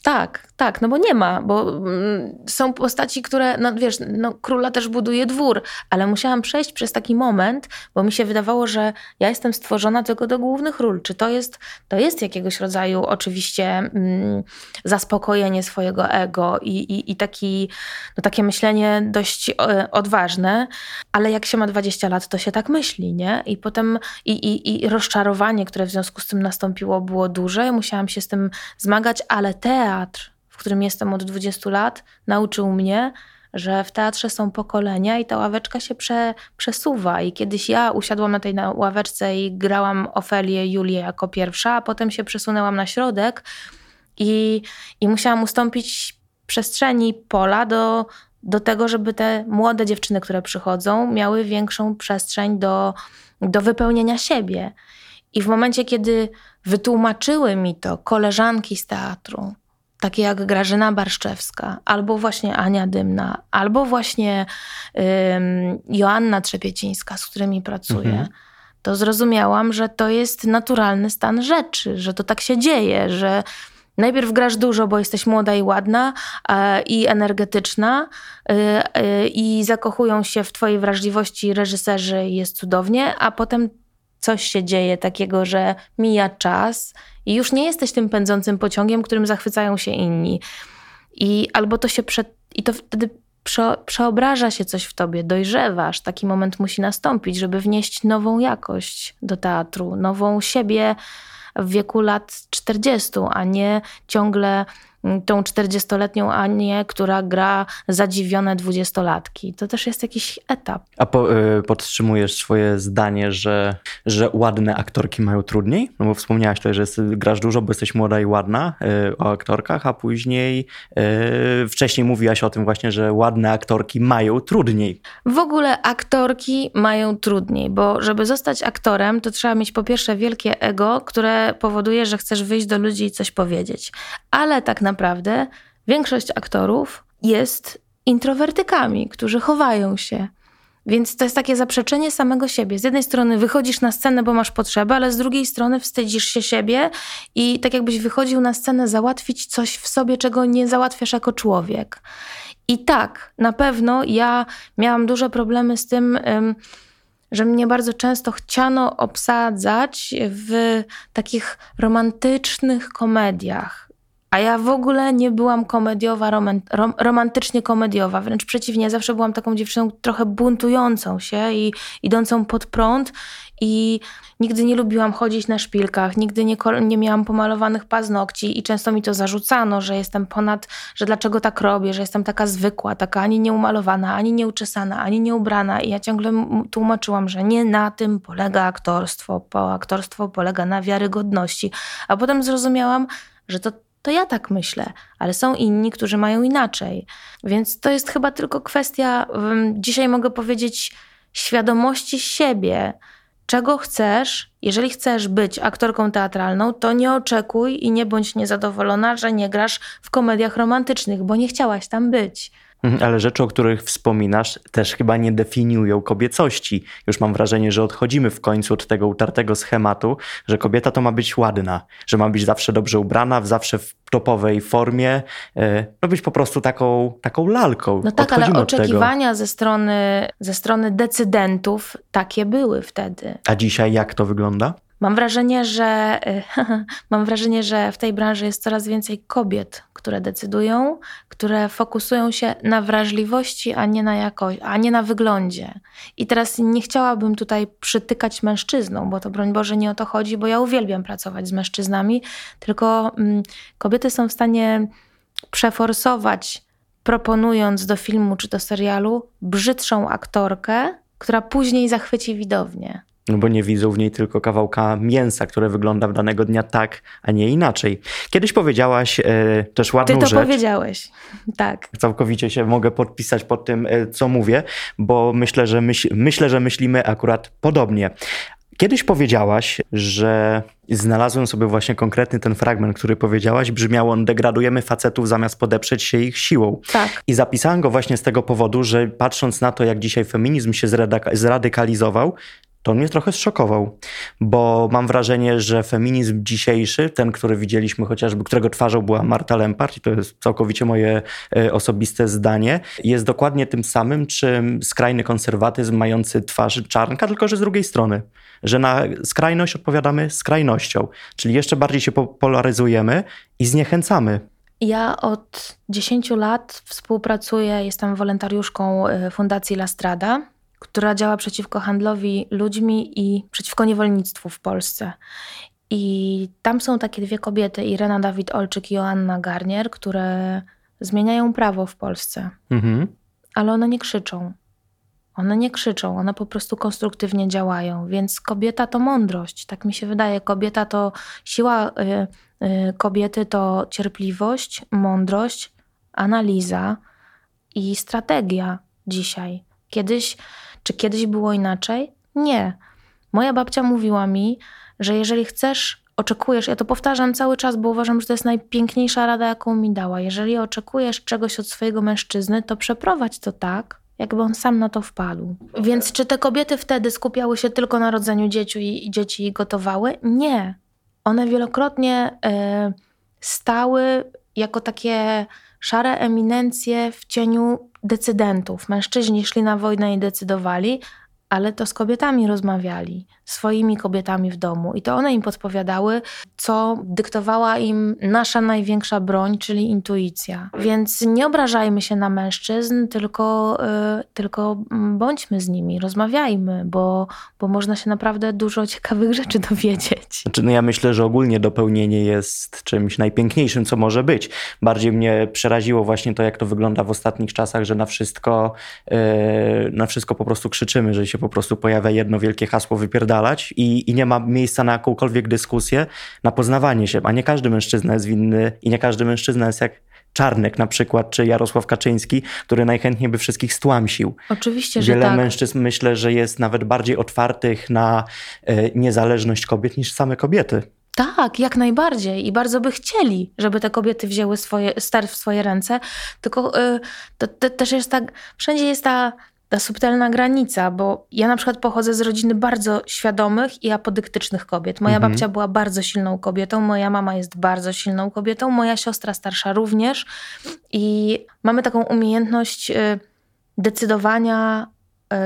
Tak, tak, no bo nie ma, bo mm, są postaci, które, no wiesz, no króla też buduje dwór, ale musiałam przejść przez taki moment, bo mi się wydawało, że ja jestem stworzona tylko do głównych ról. Czy to jest, to jest jakiegoś rodzaju oczywiście mm, zaspokojenie swojego ego i, i, i taki, no takie myślenie dość e, odważne, ale jak się ma 20 lat, to się tak myśli, nie? I potem i, i, i rozczarowanie, które w związku z tym nastąpiło, było duże. Musiałam się z tym zmagać, ale teatr, w którym jestem od 20 lat, nauczył mnie, że w teatrze są pokolenia i ta ławeczka się prze, przesuwa. I kiedyś ja usiadłam na tej ławeczce i grałam Ofelię Julię jako pierwsza, a potem się przesunęłam na środek i, i musiałam ustąpić przestrzeni pola do, do tego, żeby te młode dziewczyny, które przychodzą, miały większą przestrzeń do, do wypełnienia siebie. I w momencie, kiedy wytłumaczyły mi to koleżanki z teatru, takie jak Grażyna Barszczewska, albo właśnie Ania Dymna, albo właśnie um, Joanna Trzepiecińska, z którymi pracuję, mhm. to zrozumiałam, że to jest naturalny stan rzeczy, że to tak się dzieje, że Najpierw grasz dużo, bo jesteś młoda i ładna e, i energetyczna e, e, i zakochują się w twojej wrażliwości reżyserzy i jest cudownie, a potem coś się dzieje takiego, że mija czas i już nie jesteś tym pędzącym pociągiem, którym zachwycają się inni. I albo to się prze, i to wtedy prze, przeobraża się coś w tobie, dojrzewasz. Taki moment musi nastąpić, żeby wnieść nową jakość do teatru, nową siebie w wieku lat 40, a nie ciągle tą 40-letnią Anię, która gra zadziwione dwudziestolatki. To też jest jakiś etap. A po, y, podtrzymujesz swoje zdanie, że, że ładne aktorki mają trudniej? No bo wspomniałaś tutaj, że jest, grasz dużo, bo jesteś młoda i ładna y, o aktorkach, a później y, wcześniej mówiłaś o tym właśnie, że ładne aktorki mają trudniej. W ogóle aktorki mają trudniej, bo żeby zostać aktorem, to trzeba mieć po pierwsze wielkie ego, które powoduje, że chcesz wyjść do ludzi i coś powiedzieć. Ale tak naprawdę naprawdę większość aktorów jest introwertykami, którzy chowają się. Więc to jest takie zaprzeczenie samego siebie. Z jednej strony wychodzisz na scenę, bo masz potrzebę, ale z drugiej strony wstydzisz się siebie i tak jakbyś wychodził na scenę załatwić coś w sobie, czego nie załatwiasz jako człowiek. I tak, na pewno ja miałam duże problemy z tym, że mnie bardzo często chciano obsadzać w takich romantycznych komediach a ja w ogóle nie byłam komediowa, rom, romantycznie komediowa. Wręcz przeciwnie, zawsze byłam taką dziewczyną trochę buntującą się i idącą pod prąd. I nigdy nie lubiłam chodzić na szpilkach, nigdy nie, nie miałam pomalowanych paznokci i często mi to zarzucano, że jestem ponad, że dlaczego tak robię, że jestem taka zwykła, taka ani nieumalowana, ani nieuczesana, ani nieubrana. I ja ciągle tłumaczyłam, że nie na tym polega aktorstwo, bo aktorstwo polega na wiarygodności. A potem zrozumiałam, że to to ja tak myślę, ale są inni, którzy mają inaczej. Więc to jest chyba tylko kwestia, dzisiaj mogę powiedzieć, świadomości siebie. Czego chcesz, jeżeli chcesz być aktorką teatralną, to nie oczekuj i nie bądź niezadowolona, że nie grasz w komediach romantycznych, bo nie chciałaś tam być. Mhm, ale rzeczy, o których wspominasz, też chyba nie definiują kobiecości. Już mam wrażenie, że odchodzimy w końcu od tego utartego schematu, że kobieta to ma być ładna, że ma być zawsze dobrze ubrana, zawsze w topowej formie, no być po prostu taką, taką lalką. No tak, Odchodzimy ale oczekiwania ze strony, ze strony decydentów takie były wtedy. A dzisiaj jak to wygląda? Mam wrażenie, że mam wrażenie, że w tej branży jest coraz więcej kobiet, które decydują, które fokusują się na wrażliwości, a nie na jakości, a nie na wyglądzie. I teraz nie chciałabym tutaj przytykać mężczyznom, bo to broń Boże nie o to chodzi, bo ja uwielbiam pracować z mężczyznami, tylko mm, kobiety są w stanie przeforsować, proponując do filmu czy do serialu brzydszą aktorkę, która później zachwyci widownię. No bo nie widzą w niej tylko kawałka mięsa, które wygląda w danego dnia tak, a nie inaczej. Kiedyś powiedziałaś e, też ładną rzecz. Ty to rzecz. powiedziałeś, tak. Całkowicie się mogę podpisać pod tym, e, co mówię, bo myślę, że myśl, myślę, że myślimy akurat podobnie. Kiedyś powiedziałaś, że znalazłem sobie właśnie konkretny ten fragment, który powiedziałaś, brzmiał on degradujemy facetów zamiast podeprzeć się ich siłą. Tak. I zapisałem go właśnie z tego powodu, że patrząc na to, jak dzisiaj feminizm się zradykalizował, to mnie trochę zszokował, bo mam wrażenie, że feminizm dzisiejszy, ten, który widzieliśmy chociażby, którego twarzą była Marta Lempart, i to jest całkowicie moje e, osobiste zdanie, jest dokładnie tym samym, czym skrajny konserwatyzm mający twarz czarnka, tylko że z drugiej strony, że na skrajność odpowiadamy skrajnością, czyli jeszcze bardziej się polaryzujemy i zniechęcamy. Ja od 10 lat współpracuję, jestem wolontariuszką e, Fundacji Lastrada która działa przeciwko handlowi ludźmi i przeciwko niewolnictwu w Polsce. I tam są takie dwie kobiety, Irena Dawid-Olczyk i Joanna Garnier, które zmieniają prawo w Polsce. Mhm. Ale one nie krzyczą. One nie krzyczą, one po prostu konstruktywnie działają. Więc kobieta to mądrość, tak mi się wydaje. Kobieta to siła y, y, kobiety to cierpliwość, mądrość, analiza i strategia dzisiaj. Kiedyś czy kiedyś było inaczej? Nie. Moja babcia mówiła mi, że jeżeli chcesz, oczekujesz, ja to powtarzam cały czas, bo uważam, że to jest najpiękniejsza rada, jaką mi dała. Jeżeli oczekujesz czegoś od swojego mężczyzny, to przeprowadź to tak, jakby on sam na to wpadł. Więc czy te kobiety wtedy skupiały się tylko na rodzeniu dzieci i, dzieci gotowały? Nie. One wielokrotnie y, stały jako takie szare eminencje w cieniu decydentów. Mężczyźni szli na wojnę i decydowali, ale to z kobietami rozmawiali, swoimi kobietami w domu. I to one im podpowiadały, co dyktowała im nasza największa broń, czyli intuicja. Więc nie obrażajmy się na mężczyzn, tylko, yy, tylko bądźmy z nimi, rozmawiajmy, bo, bo można się naprawdę dużo ciekawych rzeczy dowiedzieć. Znaczy, no ja myślę, że ogólnie dopełnienie jest czymś najpiękniejszym, co może być. Bardziej mnie przeraziło właśnie to, jak to wygląda w ostatnich czasach, że na wszystko, yy, na wszystko po prostu krzyczymy, że się po prostu pojawia jedno wielkie hasło i, i nie ma miejsca na jakąkolwiek dyskusję, na poznawanie się, a nie każdy mężczyzna jest winny i nie każdy mężczyzna jest jak Czarnek na przykład, czy Jarosław Kaczyński, który najchętniej by wszystkich stłamsił. Oczywiście, że Wiele tak. mężczyzn myślę, że jest nawet bardziej otwartych na e, niezależność kobiet niż same kobiety. Tak, jak najbardziej. I bardzo by chcieli, żeby te kobiety wzięły swoje, ster w swoje ręce. Tylko y, to, to, też jest tak, wszędzie jest ta ta subtelna granica, bo ja na przykład pochodzę z rodziny bardzo świadomych i apodyktycznych kobiet. Moja mhm. babcia była bardzo silną kobietą, moja mama jest bardzo silną kobietą, moja siostra starsza również i mamy taką umiejętność y, decydowania y,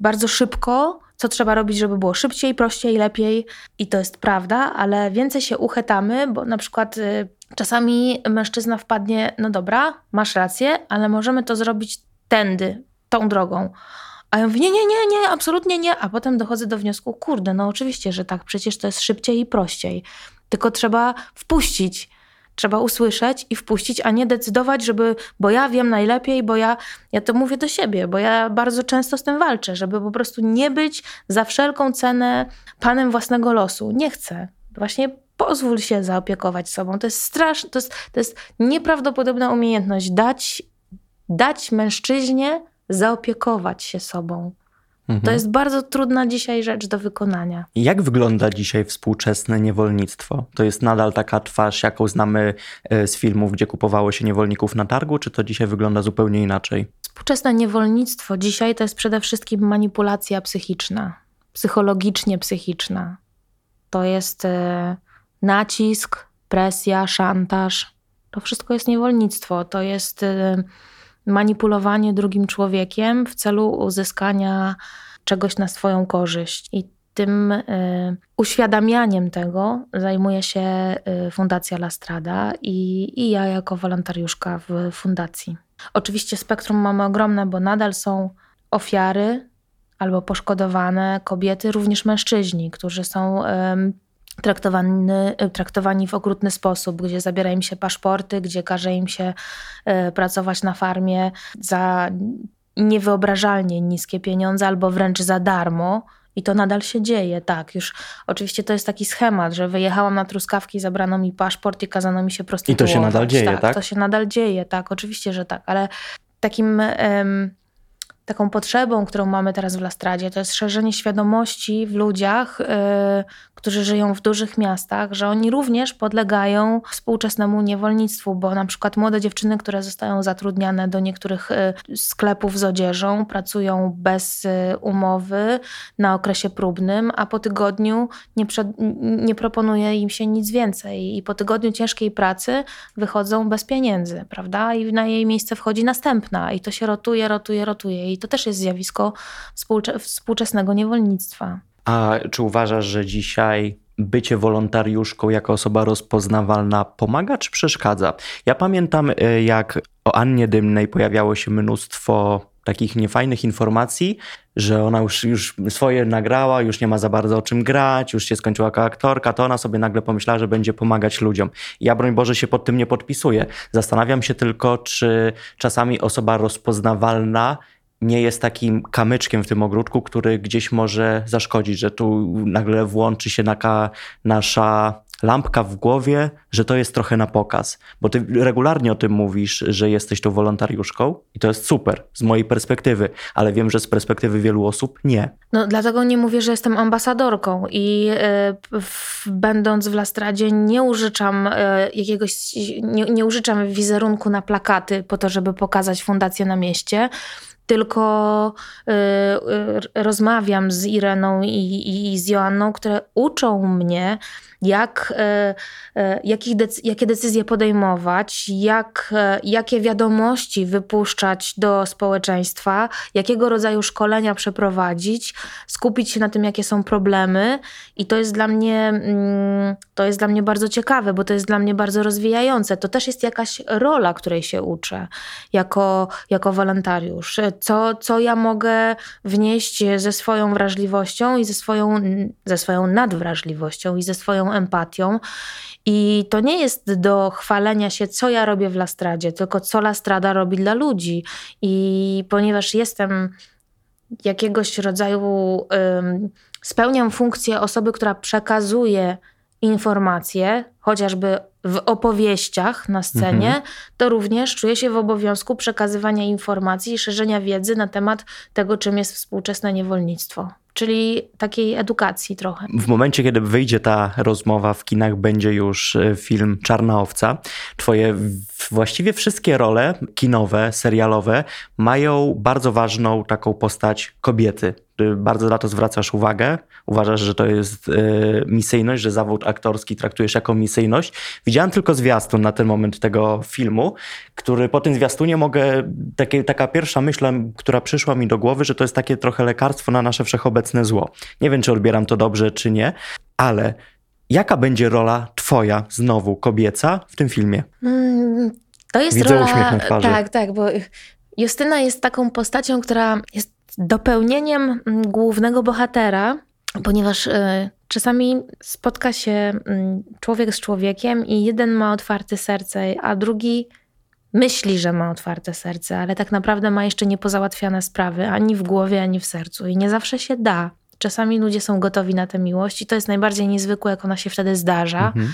bardzo szybko, co trzeba robić, żeby było szybciej, prościej, lepiej. I to jest prawda, ale więcej się uchetamy, bo na przykład y, czasami mężczyzna wpadnie, no dobra, masz rację, ale możemy to zrobić tędy, tą drogą. A ja mówię, nie, nie, nie, nie, absolutnie nie. A potem dochodzę do wniosku, kurde, no oczywiście, że tak, przecież to jest szybciej i prościej. Tylko trzeba wpuścić, trzeba usłyszeć i wpuścić, a nie decydować, żeby, bo ja wiem najlepiej, bo ja, ja to mówię do siebie, bo ja bardzo często z tym walczę, żeby po prostu nie być za wszelką cenę panem własnego losu. Nie chcę. Właśnie pozwól się zaopiekować sobą. To jest straszne, to jest, to jest nieprawdopodobna umiejętność dać, dać mężczyźnie zaopiekować się sobą. Mhm. To jest bardzo trudna dzisiaj rzecz do wykonania. Jak wygląda dzisiaj współczesne niewolnictwo? To jest nadal taka twarz, jaką znamy e, z filmów, gdzie kupowało się niewolników na targu, czy to dzisiaj wygląda zupełnie inaczej? Współczesne niewolnictwo dzisiaj to jest przede wszystkim manipulacja psychiczna, psychologicznie psychiczna. To jest e, nacisk, presja, szantaż. To wszystko jest niewolnictwo. To jest e, manipulowanie drugim człowiekiem w celu uzyskania czegoś na swoją korzyść. I tym y, uświadamianiem tego zajmuje się y, Fundacja Lastrada i, i ja jako wolontariuszka w fundacji. Oczywiście spektrum mamy ogromne, bo nadal są ofiary albo poszkodowane kobiety, również mężczyźni, którzy są y, traktowani, traktowani w okrutny sposób, gdzie zabiera im się paszporty, gdzie każe im się e, pracować na farmie za niewyobrażalnie niskie pieniądze albo wręcz za darmo. I to nadal się dzieje, tak. Już oczywiście to jest taki schemat, że wyjechałam na truskawki, zabrano mi paszport i kazano mi się prostytuować. I to się nadal dzieje, tak? tak? To się nadal dzieje, tak. Oczywiście, że tak, ale takim um, taką potrzebą, którą mamy teraz w Lastradzie, to jest szerzenie świadomości w ludziach, yy, którzy żyją w dużych miastach, że oni również podlegają współczesnemu niewolnictwu, bo na przykład młode dziewczyny, które zostają zatrudniane do niektórych y, sklepów z odzieżą, pracują bez y, umowy na okresie próbnym, a po tygodniu nie, nie proponuje im się nic więcej i po tygodniu ciężkiej pracy wychodzą bez pieniędzy, prawda? I na jej miejsce wchodzi następna i to się rotuje, rotuje, rotuje i to też jest zjawisko współczesnego niewolnictwa. A czy uważasz, że dzisiaj bycie wolontariuszką jako osoba rozpoznawalna pomaga czy przeszkadza? Ja pamiętam, e, jak o Annie Dymnej pojawiało się mnóstwo takich niefajnych informacji, że ona już, już swoje nagrała, już nie ma za bardzo o czym grać, już się skończyła jako aktorka, to ona sobie nagle pomyślała, że będzie pomagać ludziom. Ja, broń Boże, się pod tym nie podpisuję. Zastanawiam się tylko, czy czasami osoba rozpoznawalna nie jest takim kamyczkiem w tym ogródku, który gdzieś może zaszkodzić, że tu nagle włączy się naka, nasza lampka w głowie, że to jest trochę na pokaz. Bo ty regularnie o tym mówisz, że jesteś tą wolontariuszką i to jest super z mojej perspektywy, ale wiem, że z perspektywy wielu osób nie. No dlatego nie mówię, że jestem ambasadorką i y, w, będąc w Lastradzie nie użyczam y, jakiegoś, nie, nie użyczam wizerunku na plakaty po to, żeby pokazać fundację na mieście tylko y, y, rozmawiam z Ireną i, i z Joanną, które uczą mnie, jak, e, jakich decy jakie decyzje podejmować, jak, jakie wiadomości wypuszczać do społeczeństwa, jakiego rodzaju szkolenia przeprowadzić, skupić się na tym, jakie są problemy. I to jest dla mnie, mm, to jest dla mnie bardzo ciekawe, bo to jest dla mnie bardzo rozwijające. To też jest jakaś rola, której się uczę jako, jako wolontariusz. Co, co ja mogę wnieść ze swoją wrażliwością i ze swoją, ze swoją nadwrażliwością i ze swoją empatią. I to nie jest do chwalenia się, co ja robię w Lastradzie, tylko co Lastrada robi dla ludzi. I ponieważ jestem jakiegoś rodzaju, spełniam funkcję osoby, która przekazuje informacje, chociażby w opowieściach na scenie, mhm. to również czuję się w obowiązku przekazywania informacji i szerzenia wiedzy na temat tego, czym jest współczesne niewolnictwo czyli takiej edukacji trochę. W momencie, kiedy wyjdzie ta rozmowa w kinach, będzie już e, film Czarna Owca. Twoje właściwie wszystkie role kinowe, serialowe mają bardzo ważną taką postać kobiety. Bardzo na to zwracasz uwagę. Uważasz, że to jest e, misyjność, że zawód aktorski traktujesz jako misyjność. Widziałem tylko zwiastun na ten moment tego filmu, który po tym zwiastunie mogę, takie, taka pierwsza myśl, która przyszła mi do głowy, że to jest takie trochę lekarstwo na nasze wszechobecne zło. Nie wiem, czy odbieram to dobrze, czy nie, ale jaka będzie rola twoja, znowu kobieca, w tym filmie? Mm, to jest Widzę rola... uśmiech na twarzy. Tak, tak, bo Justyna jest taką postacią, która jest dopełnieniem mm, głównego bohatera, ponieważ y, czasami spotka się mm, człowiek z człowiekiem i jeden ma otwarte serce, a drugi myśli, że ma otwarte serce, ale tak naprawdę ma jeszcze niepozałatwiane sprawy ani w głowie, ani w sercu. I nie zawsze się da. Czasami ludzie są gotowi na tę miłość i to jest najbardziej niezwykłe, jak ona się wtedy zdarza. Mhm.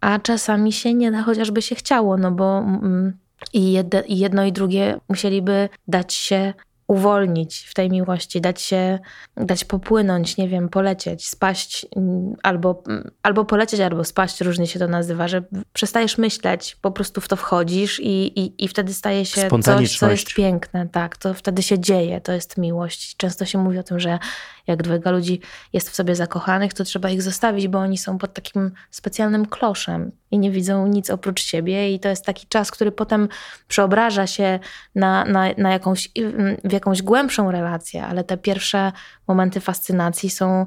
A czasami się nie da, chociażby się chciało, no bo mm, i jedno i drugie musieliby dać się uwolnić w tej miłości, dać się, dać popłynąć, nie wiem, polecieć, spaść, mm, albo, mm, albo polecieć, albo spaść, różnie się to nazywa, że przestajesz myśleć, po prostu w to wchodzisz i, i, i wtedy staje się coś, co jest piękne, tak, to wtedy się dzieje, to jest miłość. Często się mówi o tym, że jak dwojga ludzi jest w sobie zakochanych, to trzeba ich zostawić, bo oni są pod takim specjalnym kloszem i nie widzą nic oprócz siebie. I to jest taki czas, który potem przeobraża się na, na, na jakąś, w jakąś głębszą relację, ale te pierwsze momenty fascynacji są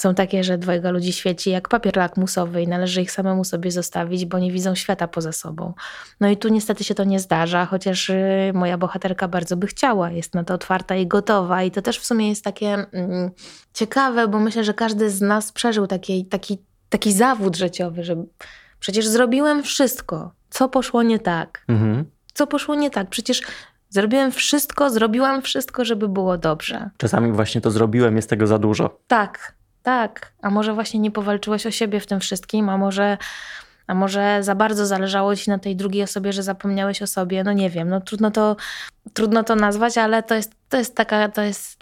są takie, że dwojga ludzi świeci jak papier lakmusowy i należy ich samemu sobie zostawić, bo nie widzą świata poza sobą. No i tu niestety się to nie zdarza, chociaż y, moja bohaterka bardzo by chciała, jest na to otwarta i gotowa. I to też w sumie jest takie mm, ciekawe, bo myślę, że każdy z nas przeżył taki, taki, taki zawód życiowy, że przecież zrobiłem wszystko. Co poszło nie tak? Mhm. Co poszło nie tak? Przecież Zrobiłem wszystko, zrobiłam wszystko, żeby było dobrze. Czasami właśnie to zrobiłem, jest tego za dużo. Tak, tak, a może właśnie nie powalczyłeś o siebie w tym wszystkim, a może, a może za bardzo zależało ci na tej drugiej osobie, że zapomniałeś o sobie, no nie wiem, no trudno to, trudno to nazwać, ale to jest, to jest taka, to jest,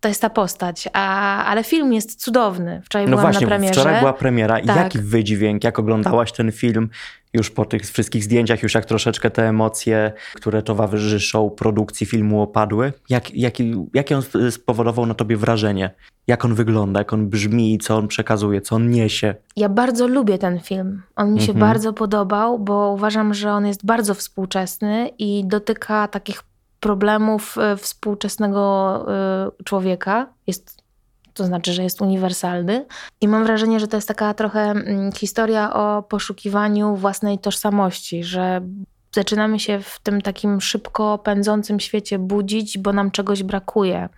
to jest ta postać. A, ale film jest cudowny. Wczoraj No byłam właśnie, na premierze. wczoraj była premiera Tak. jaki wydźwięk, jak oglądałaś ten film już po tych wszystkich zdjęciach, już jak troszeczkę te emocje, które towarzyszą produkcji filmu opadły, jak, jaki, jakie on spowodował na tobie wrażenie? Jak on wygląda, jak on brzmi, co on przekazuje, co on niesie? Ja bardzo lubię ten film. On mi się Mhm. bardzo podobał, bo uważam, że on jest bardzo współczesny i dotyka takich problemów e, współczesnego e, człowieka. Jest, to znaczy, że jest uniwersalny. I mam wrażenie, że to jest taka trochę mm, historia o poszukiwaniu własnej tożsamości, że zaczynamy się w tym takim szybko pędzącym świecie budzić, bo nam czegoś brakuje.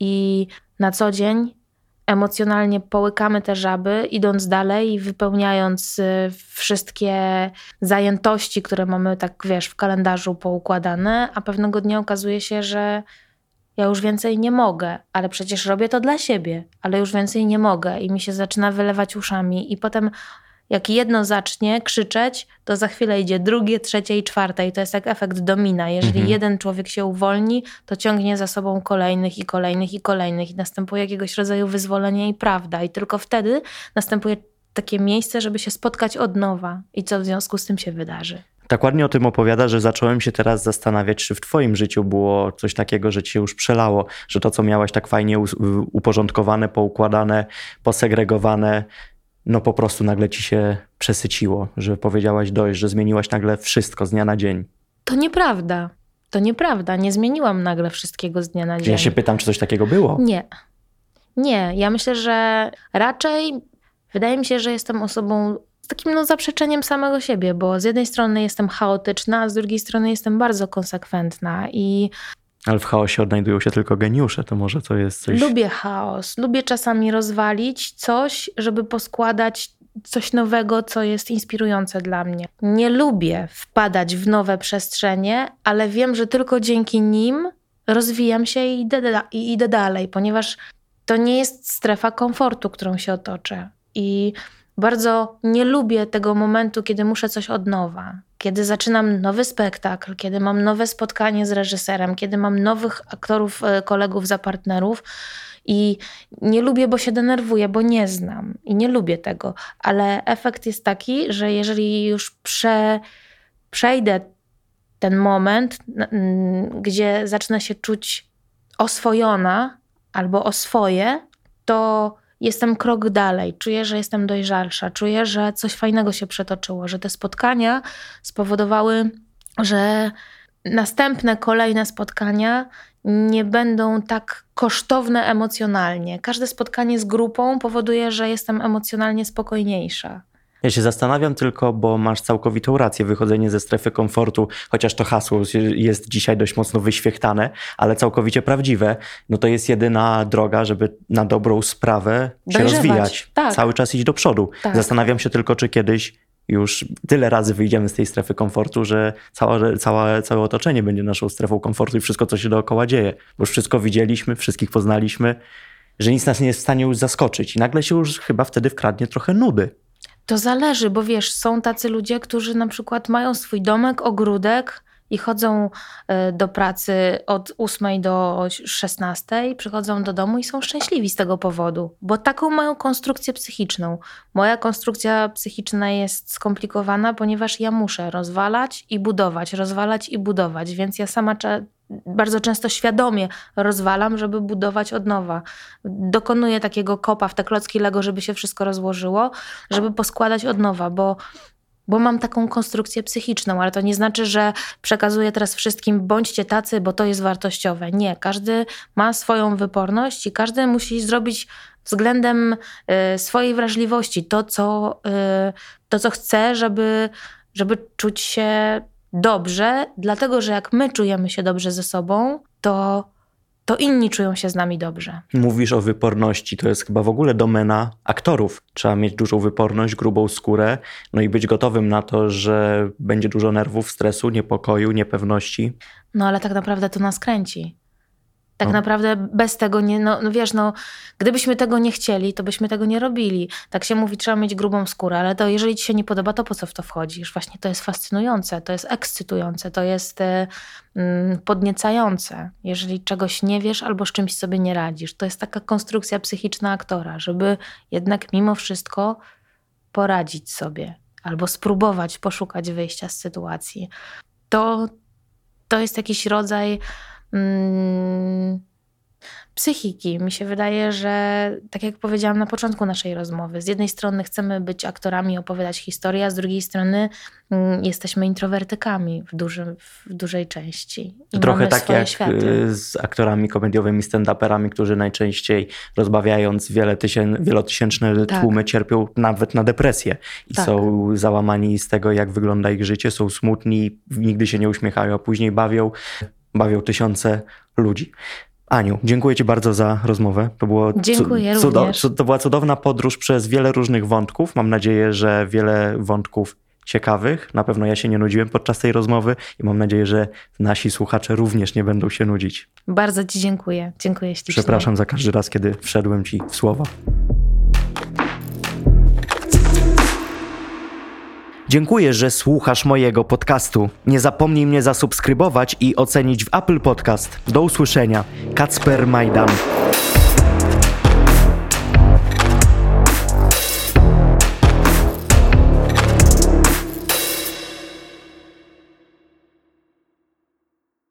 I na co dzień emocjonalnie połykamy te żaby, idąc dalej i wypełniając y, wszystkie zajętości, które mamy, tak wiesz, w kalendarzu poukładane, a pewnego dnia okazuje się, że ja już więcej nie mogę, ale przecież robię to dla siebie, ale już więcej nie mogę i mi się zaczyna wylewać uszami i potem jak jedno zacznie krzyczeć, to za chwilę idzie drugie, trzecie i czwarte i to jest jak efekt domina. Jeżeli Mhm. jeden człowiek się uwolni, to ciągnie za sobą kolejnych i kolejnych i kolejnych i następuje jakiegoś rodzaju wyzwolenie i prawda i tylko wtedy następuje takie miejsce, żeby się spotkać od nowa i co w związku z tym się wydarzy. Tak ładnie o tym opowiada, że zacząłem się teraz zastanawiać, czy w twoim życiu było coś takiego, że ci się już przelało, że to, co miałaś tak fajnie uporządkowane, poukładane, posegregowane, no po prostu nagle ci się przesyciło, że powiedziałaś dość, że zmieniłaś nagle wszystko z dnia na dzień. To nieprawda. To nieprawda. Nie zmieniłam nagle wszystkiego z dnia na dzień. Ja się pytam, czy coś takiego było? Nie. Nie. Ja myślę, że raczej wydaje mi się, że jestem osobą z takim no, zaprzeczeniem samego siebie, bo z jednej strony jestem chaotyczna, a z drugiej strony jestem bardzo konsekwentna i Ale w chaosie odnajdują się tylko geniusze, to może to jest coś... lubię chaos. Lubię czasami rozwalić coś, żeby poskładać coś nowego, co jest inspirujące dla mnie. Nie lubię wpadać w nowe przestrzenie, ale wiem, że tylko dzięki nim rozwijam się i idę, da- i idę dalej, ponieważ to nie jest strefa komfortu, którą się otoczę. I bardzo nie lubię tego momentu, kiedy muszę coś od nowa. Kiedy zaczynam nowy spektakl, kiedy mam nowe spotkanie z reżyserem, kiedy mam nowych aktorów, e, kolegów za partnerów. I nie lubię, bo się denerwuję, bo nie znam i nie lubię tego. Ale efekt jest taki, że jeżeli już prze, przejdę ten moment, gdzie zacznę się czuć oswojona albo oswoję, to jestem krok dalej. Czuję, że jestem dojrzalsza, czuję, że coś fajnego się przetoczyło, że te spotkania spowodowały, że następne, kolejne spotkania nie będą tak kosztowne emocjonalnie. Każde spotkanie z grupą powoduje, że jestem emocjonalnie spokojniejsza. Ja się zastanawiam tylko, bo masz całkowitą rację, wychodzenie ze strefy komfortu, chociaż to hasło jest dzisiaj dość mocno wyświechtane, ale całkowicie prawdziwe, no to jest jedyna droga, żeby na dobrą sprawę się Dojrzewać, rozwijać, tak. cały czas iść do przodu. Tak. Zastanawiam się tylko, czy kiedyś już tyle razy wyjdziemy z tej strefy komfortu, że całe, całe, całe otoczenie będzie naszą strefą komfortu i wszystko, co się dookoła dzieje. Bo już wszystko widzieliśmy, wszystkich poznaliśmy, że nic nas nie jest w stanie już zaskoczyć i nagle się już chyba wtedy wkradnie trochę nudy. To zależy, bo wiesz, są tacy ludzie, którzy na przykład mają swój domek, ogródek i chodzą e, do pracy od 8 do 16, przychodzą do domu i są szczęśliwi z tego powodu, bo taką mają konstrukcję psychiczną. Moja konstrukcja psychiczna jest skomplikowana, ponieważ ja muszę rozwalać i budować, rozwalać i budować, więc ja sama bardzo często świadomie rozwalam, żeby budować od nowa. Dokonuję takiego kopa w te klocki Lego, żeby się wszystko rozłożyło, żeby poskładać od nowa, bo, bo mam taką konstrukcję psychiczną, ale to nie znaczy, że przekazuję teraz wszystkim bądźcie tacy, bo to jest wartościowe. Nie, każdy ma swoją wyporność i każdy musi zrobić względem y, swojej wrażliwości to, co, y, to, co chce, żeby, żeby czuć się dobrze, dlatego że jak my czujemy się dobrze ze sobą, to, to inni czują się z nami dobrze. Mówisz o wyporności, to jest chyba w ogóle domena aktorów. Trzeba mieć dużą wyporność, grubą skórę, no i być gotowym na to, że będzie dużo nerwów, stresu, niepokoju, niepewności. No ale tak naprawdę to nas kręci. Tak No. naprawdę bez tego nie, no, no wiesz, no, gdybyśmy tego nie chcieli, to byśmy tego nie robili. Tak się mówi, trzeba mieć grubą skórę, ale to jeżeli ci się nie podoba, to po co w to wchodzisz? Właśnie to jest fascynujące, to jest ekscytujące, to jest e, mm, podniecające. Jeżeli czegoś nie wiesz albo z czymś sobie nie radzisz, to jest taka konstrukcja psychiczna aktora, żeby jednak mimo wszystko poradzić sobie albo spróbować poszukać wyjścia z sytuacji. To, to jest jakiś rodzaj psychiki. Mi się wydaje, że tak jak powiedziałam na początku naszej rozmowy, z jednej strony chcemy być aktorami, opowiadać historię, a z drugiej strony mm, jesteśmy introwertykami w, dużym, w dużej części. I Trochę tak jak światy. y, z aktorami komediowymi, stand-uperami, którzy najczęściej rozbawiając wiele tysię, wielotysięczne Tak. tłumy cierpią nawet na depresję i Tak. są załamani z tego, jak wygląda ich życie, są smutni, nigdy się nie uśmiechają, a później bawią, bawią tysiące ludzi. Aniu, dziękuję Ci bardzo za rozmowę. To, było cu- Dziękuję cudo- cu- to była cudowna podróż przez wiele różnych wątków. Mam nadzieję, że wiele wątków ciekawych. Na pewno ja się nie nudziłem podczas tej rozmowy i mam nadzieję, że nasi słuchacze również nie będą się nudzić. Bardzo Ci dziękuję. Dziękuję ślicznie. Przepraszam za każdy raz, kiedy wszedłem Ci w słowa. Dziękuję, że słuchasz mojego podcastu. Nie zapomnij mnie zasubskrybować i ocenić w Apple Podcast. Do usłyszenia. Kacper Majdan.